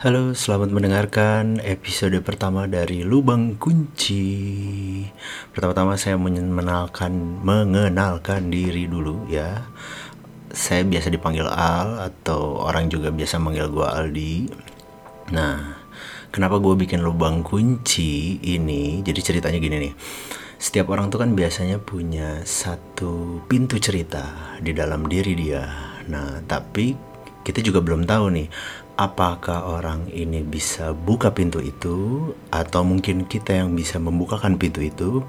Halo, selamat mendengarkan episode pertama dari Lubang Kunci. Pertama-tama saya mengenalkan mengenalkan diri dulu ya. Saya biasa dipanggil Al atau orang juga biasa manggil gue Aldi. Nah, kenapa gue bikin Lubang Kunci ini? Jadi ceritanya gini nih. Setiap orang tuh kan biasanya punya satu pintu cerita di dalam diri dia. Nah, tapi kita juga belum tahu nih apakah orang ini bisa buka pintu itu atau mungkin kita yang bisa membukakan pintu itu.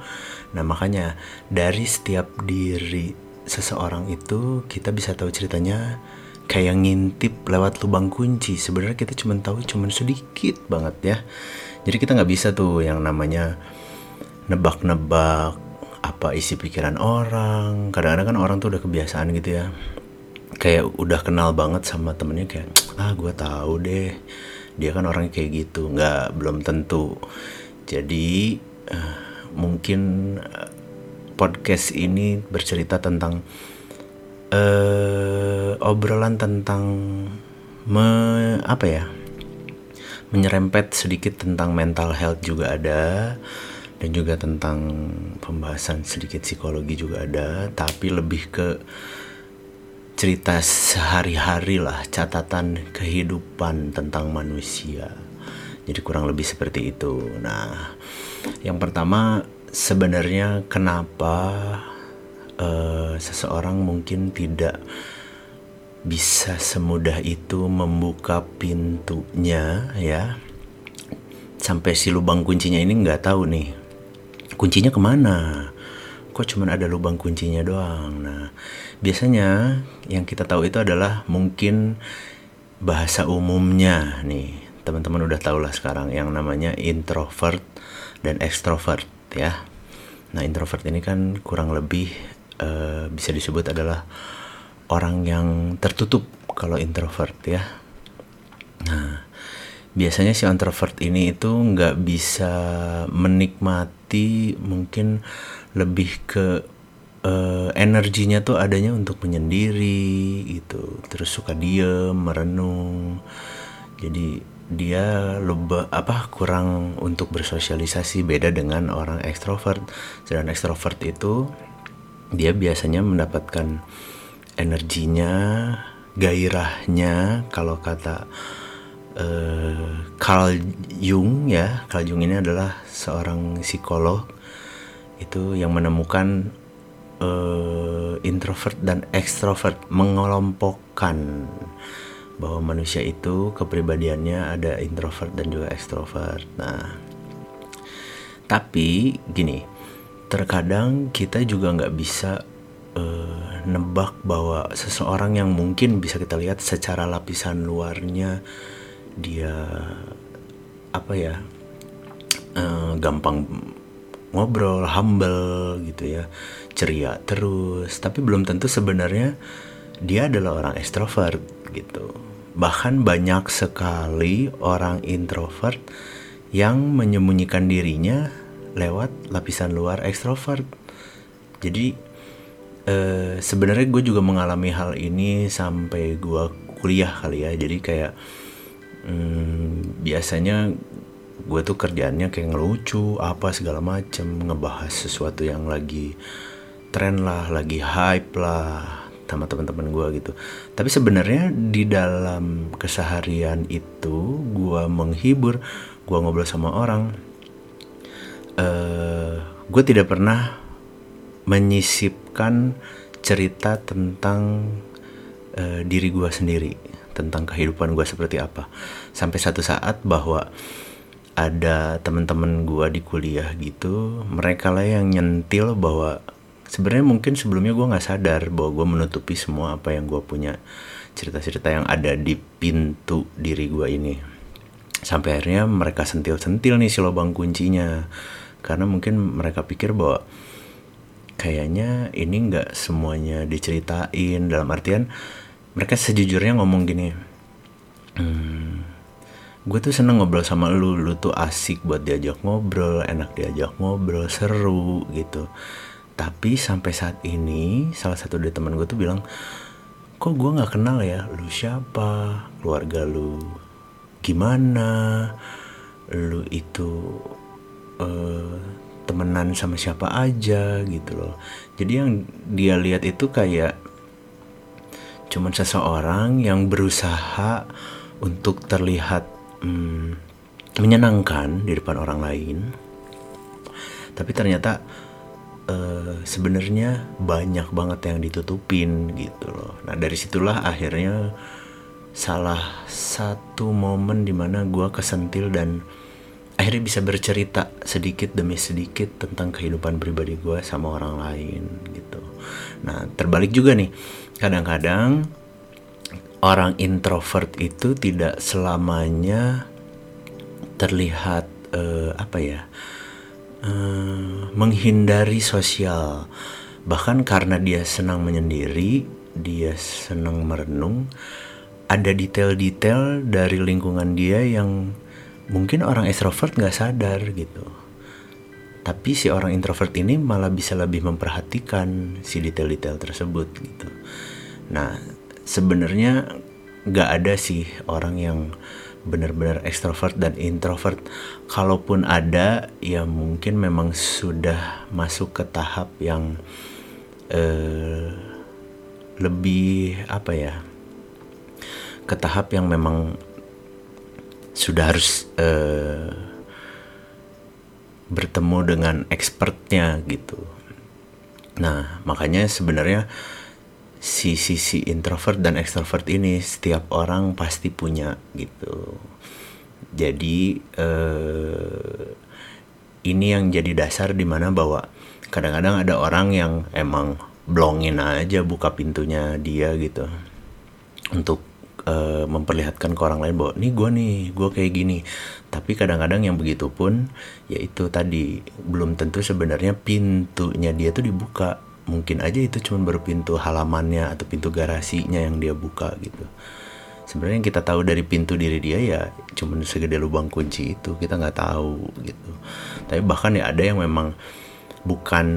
Nah, makanya dari setiap diri seseorang itu kita bisa tahu ceritanya kayak ngintip lewat lubang kunci. Sebenarnya kita cuma tahu cuma sedikit banget ya. Jadi kita nggak bisa tuh yang namanya nebak-nebak apa isi pikiran orang. Kadang-kadang kan orang tuh udah kebiasaan gitu ya kayak udah kenal banget sama temennya kayak ah gue tahu deh dia kan orangnya kayak gitu. Nggak belum tentu. Jadi uh, mungkin uh, podcast ini bercerita tentang uh, obrolan tentang me, apa ya menyerempet sedikit tentang mental health juga ada dan juga tentang pembahasan sedikit psikologi juga ada tapi lebih ke cerita sehari-hari lah catatan kehidupan tentang manusia. Jadi kurang lebih seperti itu. Nah yang pertama sebenarnya kenapa uh, seseorang mungkin tidak bisa semudah itu membuka pintunya ya? Sampai si lubang kuncinya ini nggak tahu nih kuncinya ke mana kok cuman ada lubang kuncinya doang. Nah, biasanya yang kita tahu itu adalah mungkin bahasa umumnya nih. Teman-teman udah tahu lah sekarang yang namanya introvert dan extrovert ya. Nah, introvert ini kan kurang lebih uh, bisa disebut adalah orang yang tertutup kalau introvert ya. Nah, biasanya si introvert ini itu nggak bisa menikmati mungkin lebih ke uh, energinya tuh adanya untuk menyendiri gitu. Terus suka diem merenung. Jadi dia lebih apa kurang untuk bersosialisasi. Beda dengan orang ekstrovert. Sedangkan ekstrovert itu dia biasanya mendapatkan energinya gairahnya. Kalau kata uh, Carl Jung ya Carl Jung ini adalah seorang psikolog itu yang menemukan uh, introvert dan extrovert mengelompokkan bahwa manusia itu kepribadiannya ada introvert dan juga extrovert. Nah, tapi gini, terkadang kita juga nggak bisa uh, nebak bahwa seseorang yang mungkin bisa kita lihat secara lapisan luarnya dia apa ya uh, gampang ngobrol humble gitu ya ceria terus. Tapi belum tentu sebenarnya dia adalah orang ekstrovert gitu. Bahkan banyak sekali orang introvert yang menyembunyikan dirinya lewat lapisan luar ekstrovert jadi eh, sebenarnya gue juga mengalami hal ini sampai gue kuliah kali ya. Jadi kayak hmm, biasanya gue tuh kerjaannya kayak ngelucu apa segala macem ngebahas sesuatu yang lagi tren lah lagi hype lah sama teman-teman gue gitu. Tapi sebenarnya di dalam keseharian itu gue menghibur gue ngobrol sama orang uh, gue tidak pernah menyisipkan cerita tentang uh, diri gue sendiri tentang kehidupan gue seperti apa. Sampai satu saat bahwa ada teman-teman gue di kuliah gitu mereka lah yang nyentil bahwa sebenarnya mungkin sebelumnya gue nggak sadar bahwa gue menutupi semua apa yang gue punya cerita-cerita yang ada di pintu diri gue ini. Sampai akhirnya mereka sentil-sentil nih si lubang kuncinya. Karena mungkin mereka pikir bahwa kayaknya ini nggak semuanya diceritain dalam artian mereka sejujurnya ngomong gini hmm, gue tuh seneng ngobrol sama lu lu tuh asik buat diajak ngobrol enak diajak ngobrol seru gitu. Tapi sampai saat ini salah satu dari teman gue tuh bilang kok gue nggak kenal ya? Lu siapa? Keluarga lu gimana? Lu itu uh, temenan sama siapa aja? Gitu loh. Jadi yang dia lihat itu kayak cuman seseorang yang berusaha untuk terlihat hmm, menyenangkan di depan orang lain. Tapi ternyata uh, sebenarnya banyak banget yang ditutupin gitu loh. Nah dari situlah akhirnya salah satu momen di mana gue kesentil dan akhirnya bisa bercerita sedikit demi sedikit tentang kehidupan pribadi gue sama orang lain gitu. Nah terbalik juga nih. Kadang-kadang orang introvert itu tidak selamanya terlihat uh, apa ya uh, menghindari sosial. Bahkan karena dia senang menyendiri dia senang merenung ada detail-detail dari lingkungan dia yang mungkin orang extrovert nggak sadar gitu. Tapi si orang introvert ini malah bisa lebih memperhatikan si detail-detail tersebut gitu. Nah sebenarnya nggak ada sih orang yang benar-benar ekstrovert dan introvert. Kalaupun ada ya mungkin memang sudah masuk ke tahap yang uh, lebih apa ya ke tahap yang memang sudah harus uh, bertemu dengan expertnya gitu nah makanya sebenarnya si sisi introvert dan extrovert ini setiap orang pasti punya gitu. Jadi uh, ini yang jadi dasar di mana bahwa kadang-kadang ada orang yang emang blongin aja buka pintunya dia gitu untuk uh, memperlihatkan ke orang lain bahwa nih gue nih gue kayak gini. Tapi kadang-kadang yang begitu pun yaitu tadi belum tentu sebenarnya pintunya dia tuh dibuka. Mungkin aja itu cuma baru pintu halamannya atau pintu garasinya yang dia buka gitu. Sebenarnya yang kita tahu dari pintu diri dia ya cuma segede lubang kunci itu kita nggak tahu gitu. Tapi bahkan ya ada yang memang bukan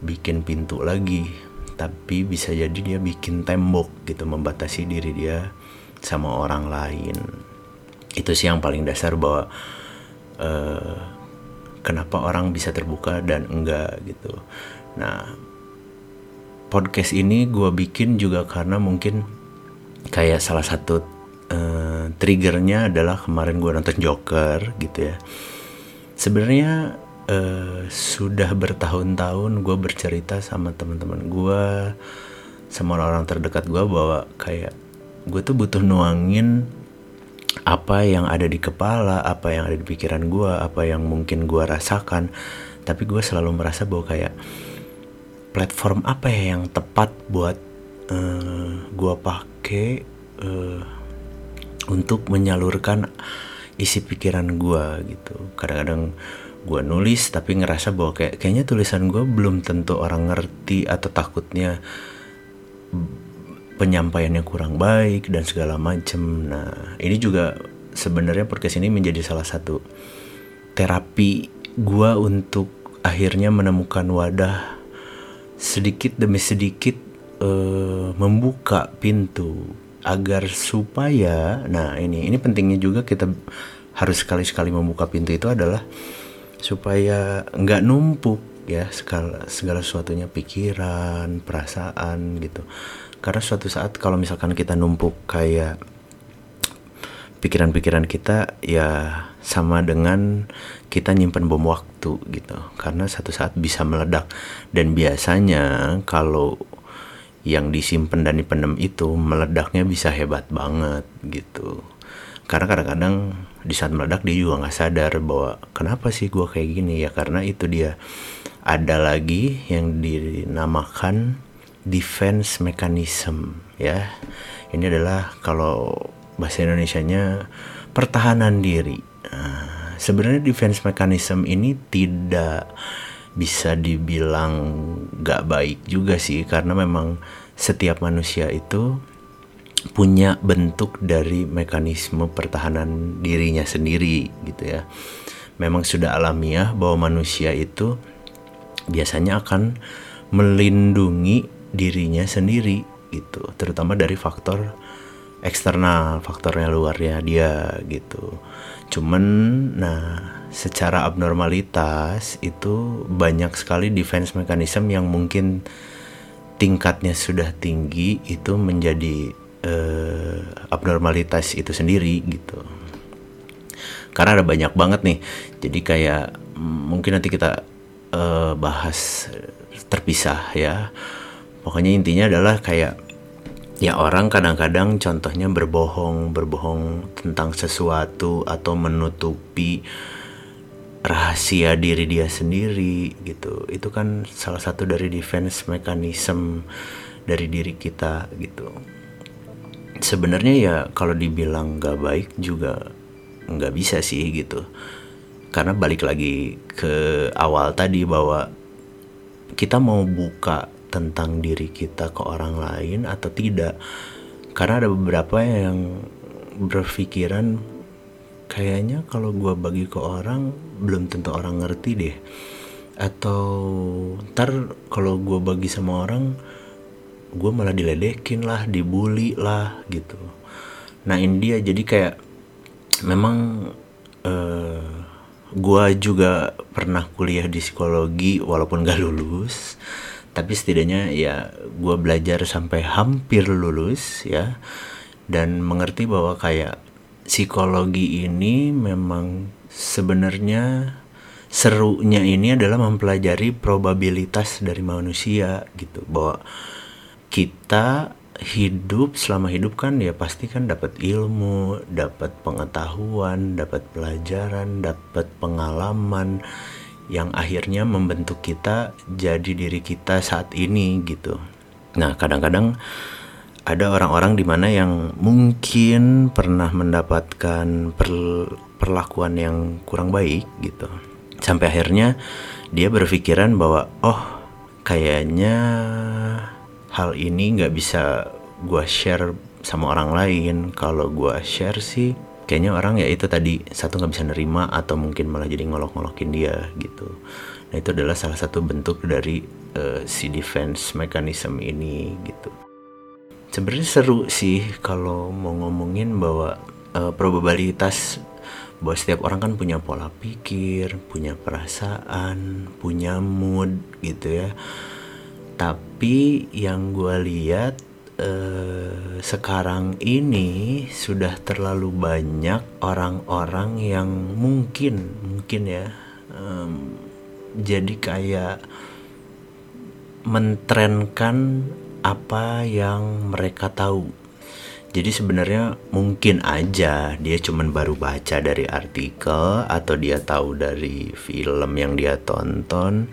bikin pintu lagi tapi bisa jadi dia bikin tembok gitu membatasi diri dia sama orang lain itu sih yang paling dasar bahwa uh, kenapa orang bisa terbuka dan enggak gitu nah podcast ini gue bikin juga karena mungkin kayak salah satu uh, triggernya adalah kemarin gue nonton Joker gitu ya. Sebenarnya uh, sudah bertahun-tahun gue bercerita sama teman-teman gue, sama orang-orang terdekat gue bahwa kayak gue tuh butuh nuangin apa yang ada di kepala, apa yang ada di pikiran gue, apa yang mungkin gue rasakan. Tapi gue selalu merasa bahwa kayak platform apa ya yang tepat buat uh, gua pakai uh, untuk menyalurkan isi pikiran gua gitu kadang-kadang gua nulis tapi ngerasa bahwa kayak kayaknya tulisan gua belum tentu orang ngerti atau takutnya penyampaiannya kurang baik dan segala macem. Nah ini juga sebenarnya podcast ini menjadi salah satu terapi gua untuk akhirnya menemukan wadah sedikit demi sedikit uh, membuka pintu agar supaya nah ini ini pentingnya juga kita harus sekali-sekali membuka pintu itu adalah supaya nggak numpuk ya segala segala sesuatunya pikiran perasaan gitu karena suatu saat kalau misalkan kita numpuk kayak pikiran-pikiran kita ya sama dengan kita nyimpen bom waktu gitu. Karena satu saat bisa meledak. Dan biasanya kalau yang disimpan dan dipendam itu meledaknya bisa hebat banget gitu. Karena kadang-kadang di saat meledak dia juga nggak sadar bahwa kenapa sih gue kayak gini? Ya karena itu dia. Ada lagi yang dinamakan defense mechanism ya ini adalah kalau bahasa Indonesia-nya pertahanan diri. Nah, sebenarnya defense mechanism ini tidak bisa dibilang gak baik juga sih karena memang setiap manusia itu punya bentuk dari mekanisme pertahanan dirinya sendiri gitu ya. Memang sudah alamiah bahwa manusia itu biasanya akan melindungi dirinya sendiri gitu, terutama dari faktor eksternal faktornya luarnya dia gitu. Cuman nah secara abnormalitas itu banyak sekali defense mechanism yang mungkin tingkatnya sudah tinggi itu menjadi uh, abnormalitas itu sendiri gitu. Karena ada banyak banget nih. Jadi kayak mungkin nanti kita uh, bahas terpisah ya pokoknya intinya adalah kayak ya orang kadang-kadang contohnya berbohong berbohong tentang sesuatu atau menutupi rahasia diri dia sendiri gitu. Itu kan salah satu dari defense mechanism dari diri kita gitu. Sebenarnya ya kalau dibilang nggak baik juga nggak bisa sih gitu. Karena balik lagi ke awal tadi bahwa kita mau buka tentang diri kita ke orang lain atau tidak. Karena ada beberapa yang berpikiran kayaknya kalau gue bagi ke orang belum tentu orang ngerti deh. Atau ntar kalau gue bagi sama orang gue malah diledekin lah dibully lah gitu. Nah ini dia jadi kayak memang uh, eh, gue juga pernah kuliah di psikologi walaupun gak lulus tapi setidaknya ya gue belajar sampai hampir lulus ya. Dan mengerti bahwa kayak psikologi ini memang sebenarnya serunya ini adalah mempelajari probabilitas dari manusia gitu. Bahwa kita hidup selama hidup kan ya pasti kan dapat ilmu, dapat pengetahuan, dapat pelajaran, dapat pengalaman yang akhirnya membentuk kita jadi diri kita saat ini gitu. Nah, kadang-kadang ada orang-orang di mana yang mungkin pernah mendapatkan per, perlakuan yang kurang baik gitu sampai akhirnya dia berpikiran bahwa oh kayaknya hal ini nggak bisa gue share sama orang lain kalau gue share sih kayaknya orang ya itu tadi satu nggak bisa nerima atau mungkin malah jadi ngolok-ngolokin dia gitu nah itu adalah salah satu bentuk dari uh, si defense mechanism ini gitu sebenarnya seru sih kalau mau ngomongin bahwa uh, probabilitas bahwa setiap orang kan punya pola pikir, punya perasaan, punya mood gitu ya. Tapi yang gue lihat uh, sekarang ini sudah terlalu banyak orang-orang yang mungkin mungkin ya um, jadi kayak mentrenkan apa yang mereka tahu. Jadi sebenarnya mungkin aja dia cuman baru baca dari artikel atau dia tahu dari film yang dia tonton.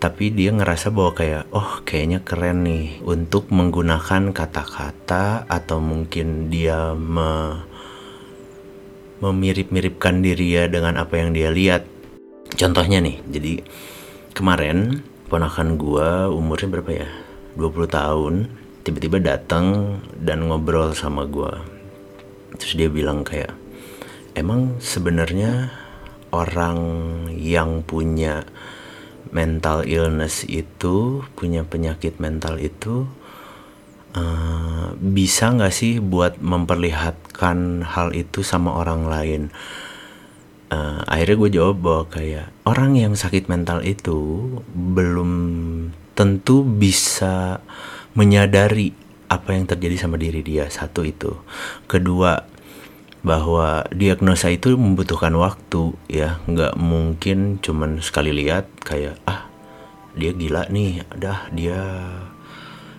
Tapi dia ngerasa bahwa kayak oh kayaknya keren nih untuk menggunakan kata-kata atau mungkin dia me memirip-miripkan diri ya dengan apa yang dia lihat. Contohnya nih, jadi kemarin ponakan gua umurnya berapa ya? 20 tahun tiba-tiba datang dan ngobrol sama gue terus dia bilang kayak emang sebenarnya orang yang punya mental illness itu punya penyakit mental itu uh, bisa nggak sih buat memperlihatkan hal itu sama orang lain? Uh, akhirnya gue jawab bahwa kayak orang yang sakit mental itu belum tentu bisa menyadari apa yang terjadi sama diri dia satu itu. Kedua bahwa diagnosa itu membutuhkan waktu ya. Nggak mungkin cuman sekali lihat kayak ah dia gila nih dah dia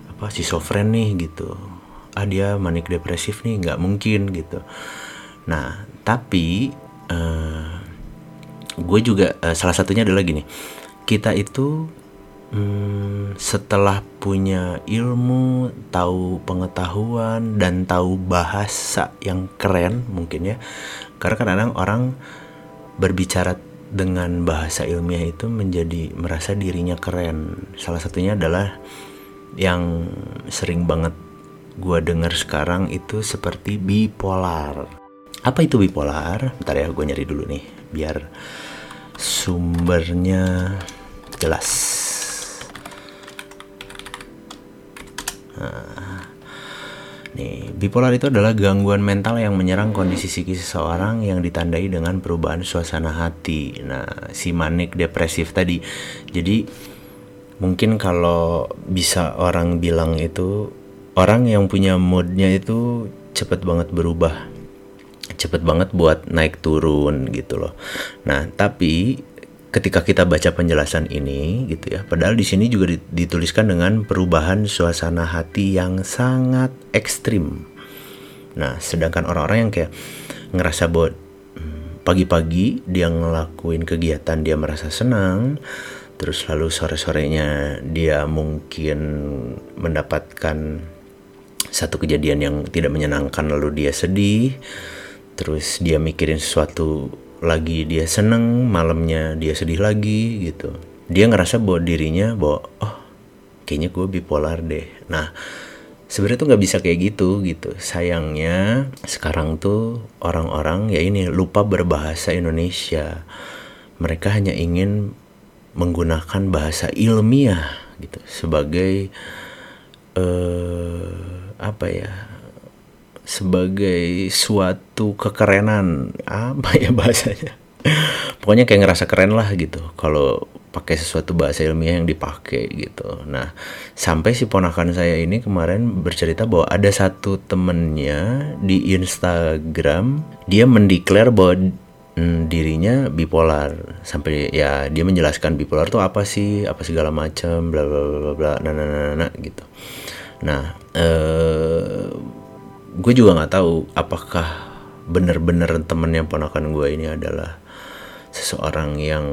apa schizofren nih gitu. Ah dia manik depresif nih nggak mungkin gitu. Nah tapi uh, gue juga uh, salah satunya adalah gini. Kita itu hmm, setelah punya ilmu, tahu pengetahuan dan tahu bahasa yang keren mungkin ya. Karena kadang-kadang orang berbicara dengan bahasa ilmiah itu menjadi merasa dirinya keren. Salah satunya adalah yang sering banget gue dengar sekarang itu seperti bipolar. Apa itu bipolar? Bentar ya gue nyari dulu nih biar sumbernya jelas. Nih, bipolar itu adalah gangguan mental yang menyerang kondisi psikis seseorang yang ditandai dengan perubahan suasana hati. Nah, si manik depresif tadi. Jadi mungkin kalau bisa orang bilang itu orang yang punya moodnya itu cepet banget berubah. Cepet banget buat naik turun gitu loh. Nah, tapi ketika kita baca penjelasan ini gitu ya padahal di sini juga dituliskan dengan perubahan suasana hati yang sangat ekstrim. Nah sedangkan orang-orang yang kayak ngerasa bahwa hmm, pagi-pagi dia ngelakuin kegiatan dia merasa senang terus lalu sore-sorenya dia mungkin mendapatkan satu kejadian yang tidak menyenangkan lalu dia sedih terus dia mikirin sesuatu lagi dia seneng malamnya dia sedih lagi gitu. Dia ngerasa bahwa dirinya bahwa oh kayaknya gue bipolar deh. Nah sebenarnya tuh nggak bisa kayak gitu gitu. Sayangnya sekarang tuh orang-orang ya ini lupa berbahasa Indonesia. Mereka hanya ingin menggunakan bahasa ilmiah gitu. Sebagai uh, apa ya sebagai suatu kekerenan. Apa ya bahasanya? Pokoknya kayak ngerasa keren lah gitu kalau pakai sesuatu bahasa ilmiah yang dipakai gitu. Nah sampai si ponakan saya ini kemarin bercerita bahwa ada satu temennya di Instagram dia mendeklar bahwa hmm, dirinya bipolar. Sampai ya dia menjelaskan bipolar itu apa sih apa segala macam bla bla bla bla nah nah nah, nah gitu. Nah eh gue juga nggak tahu apakah bener-bener temennya ponakan gue ini adalah seseorang yang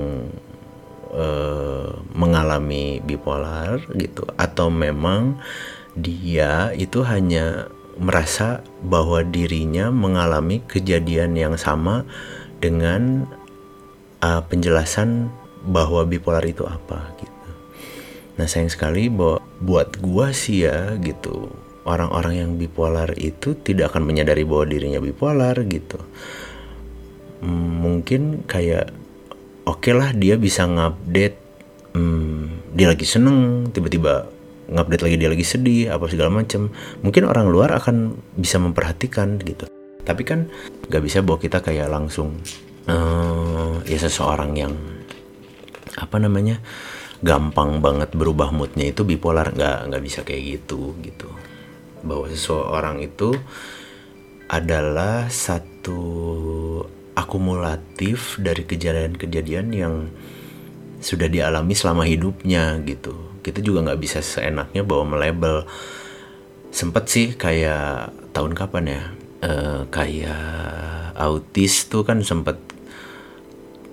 uh, mengalami bipolar gitu atau memang dia itu hanya merasa bahwa dirinya mengalami kejadian yang sama dengan uh, penjelasan bahwa bipolar itu apa gitu. Nah sayang sekali bahwa buat gua sih ya gitu orang-orang yang bipolar itu tidak akan menyadari bahwa dirinya bipolar gitu. Hmm, mungkin kayak oke okay lah dia bisa ngupdate hmm, dia lagi seneng tiba-tiba ngupdate lagi dia lagi sedih apa segala macam mungkin orang luar akan bisa memperhatikan gitu. Tapi kan gak bisa bahwa kita kayak langsung uh, ya seseorang yang apa namanya gampang banget berubah moodnya itu bipolar. Nggak nggak bisa kayak gitu gitu bahwa seseorang itu adalah satu akumulatif dari kejadian-kejadian yang sudah dialami selama hidupnya gitu. Kita juga nggak bisa seenaknya bawa melabel. Sempet sih kayak tahun kapan ya? Uh, kayak autis tuh kan sempet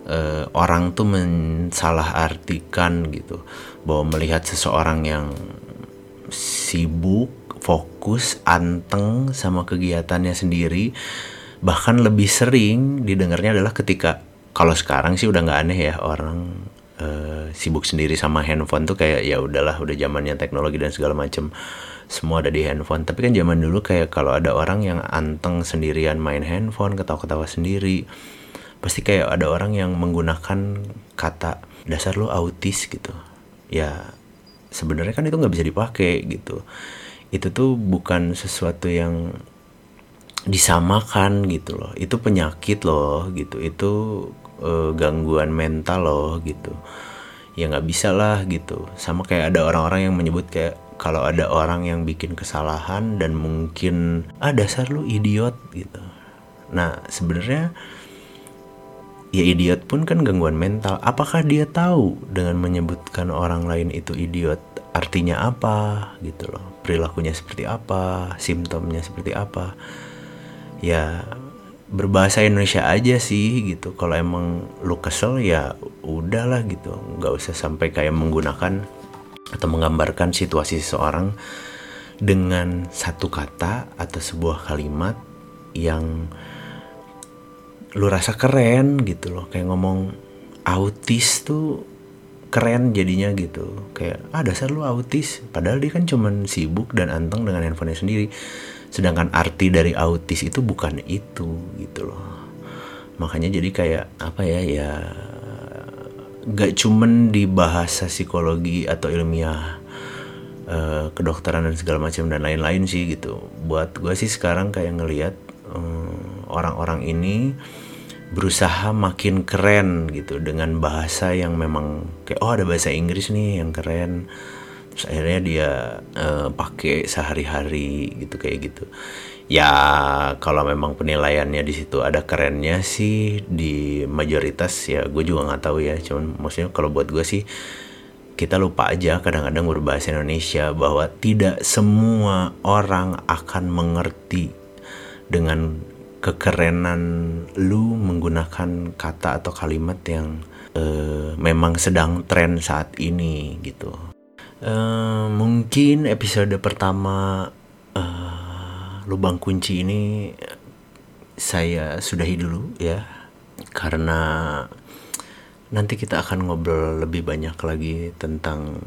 uh, orang tuh mensalahartikan gitu bahwa melihat seseorang yang sibuk fokus, anteng sama kegiatannya sendiri. Bahkan lebih sering didengarnya adalah ketika kalau sekarang sih udah nggak aneh ya orang uh, sibuk sendiri sama handphone tuh kayak ya udahlah udah zamannya teknologi dan segala macem semua ada di handphone. Tapi kan zaman dulu kayak kalau ada orang yang anteng sendirian main handphone, ketawa-ketawa sendiri, pasti kayak ada orang yang menggunakan kata dasar lu autis gitu. Ya sebenarnya kan itu nggak bisa dipakai gitu itu tuh bukan sesuatu yang disamakan gitu loh. Itu penyakit loh gitu. Itu uh, gangguan mental loh gitu. Ya nggak bisa lah gitu. Sama kayak ada orang-orang yang menyebut kayak kalau ada orang yang bikin kesalahan dan mungkin ah dasar lu idiot gitu. Nah sebenarnya ya idiot pun kan gangguan mental. Apakah dia tahu dengan menyebutkan orang lain itu idiot? Artinya apa gitu loh perilakunya seperti apa, simptomnya seperti apa. Ya berbahasa Indonesia aja sih gitu. Kalau emang lu kesel ya udahlah gitu. Nggak usah sampai kayak menggunakan atau menggambarkan situasi seseorang dengan satu kata atau sebuah kalimat yang lu rasa keren gitu loh. Kayak ngomong autis tuh keren jadinya gitu. Kayak ah dasar lu autis. Padahal dia kan cuman sibuk dan anteng dengan handphonenya sendiri. Sedangkan arti dari autis itu bukan itu gitu loh. Makanya jadi kayak apa ya ya gak cuman di bahasa psikologi atau ilmiah uh, kedokteran dan segala macam dan lain-lain sih gitu. Buat gue sih sekarang kayak ngelihat uh, orang-orang ini berusaha makin keren gitu dengan bahasa yang memang kayak oh ada bahasa Inggris nih yang keren. Terus akhirnya dia uh, pakai sehari-hari gitu kayak gitu. Ya kalau memang penilaiannya di situ ada kerennya sih di mayoritas ya gue juga nggak tahu ya. Cuman maksudnya kalau buat gue sih kita lupa aja kadang-kadang berbahasa Indonesia bahwa tidak semua orang akan mengerti dengan kekerenan lu menggunakan kata atau kalimat yang uh, memang sedang tren saat ini gitu. Uh, mungkin episode pertama uh, lubang kunci ini saya sudahi dulu ya karena nanti kita akan ngobrol lebih banyak lagi tentang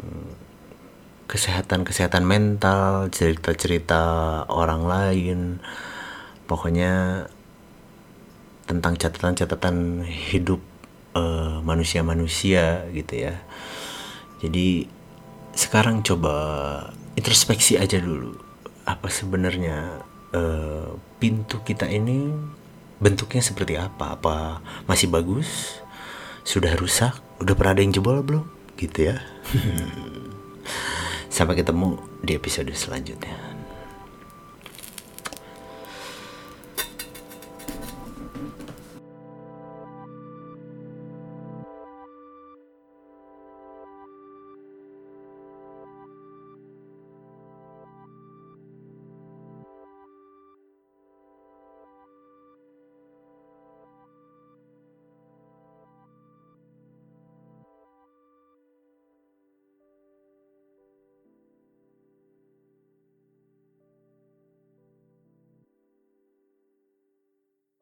kesehatan kesehatan mental cerita cerita orang lain pokoknya tentang catatan-catatan hidup manusia manusia-manusia gitu ya. Jadi sekarang coba introspeksi aja dulu apa sebenarnya uh, pintu kita ini bentuknya seperti apa? Apa masih bagus? Sudah rusak? Udah pernah ada yang jebol belum? Gitu ya. Sampai ketemu di episode selanjutnya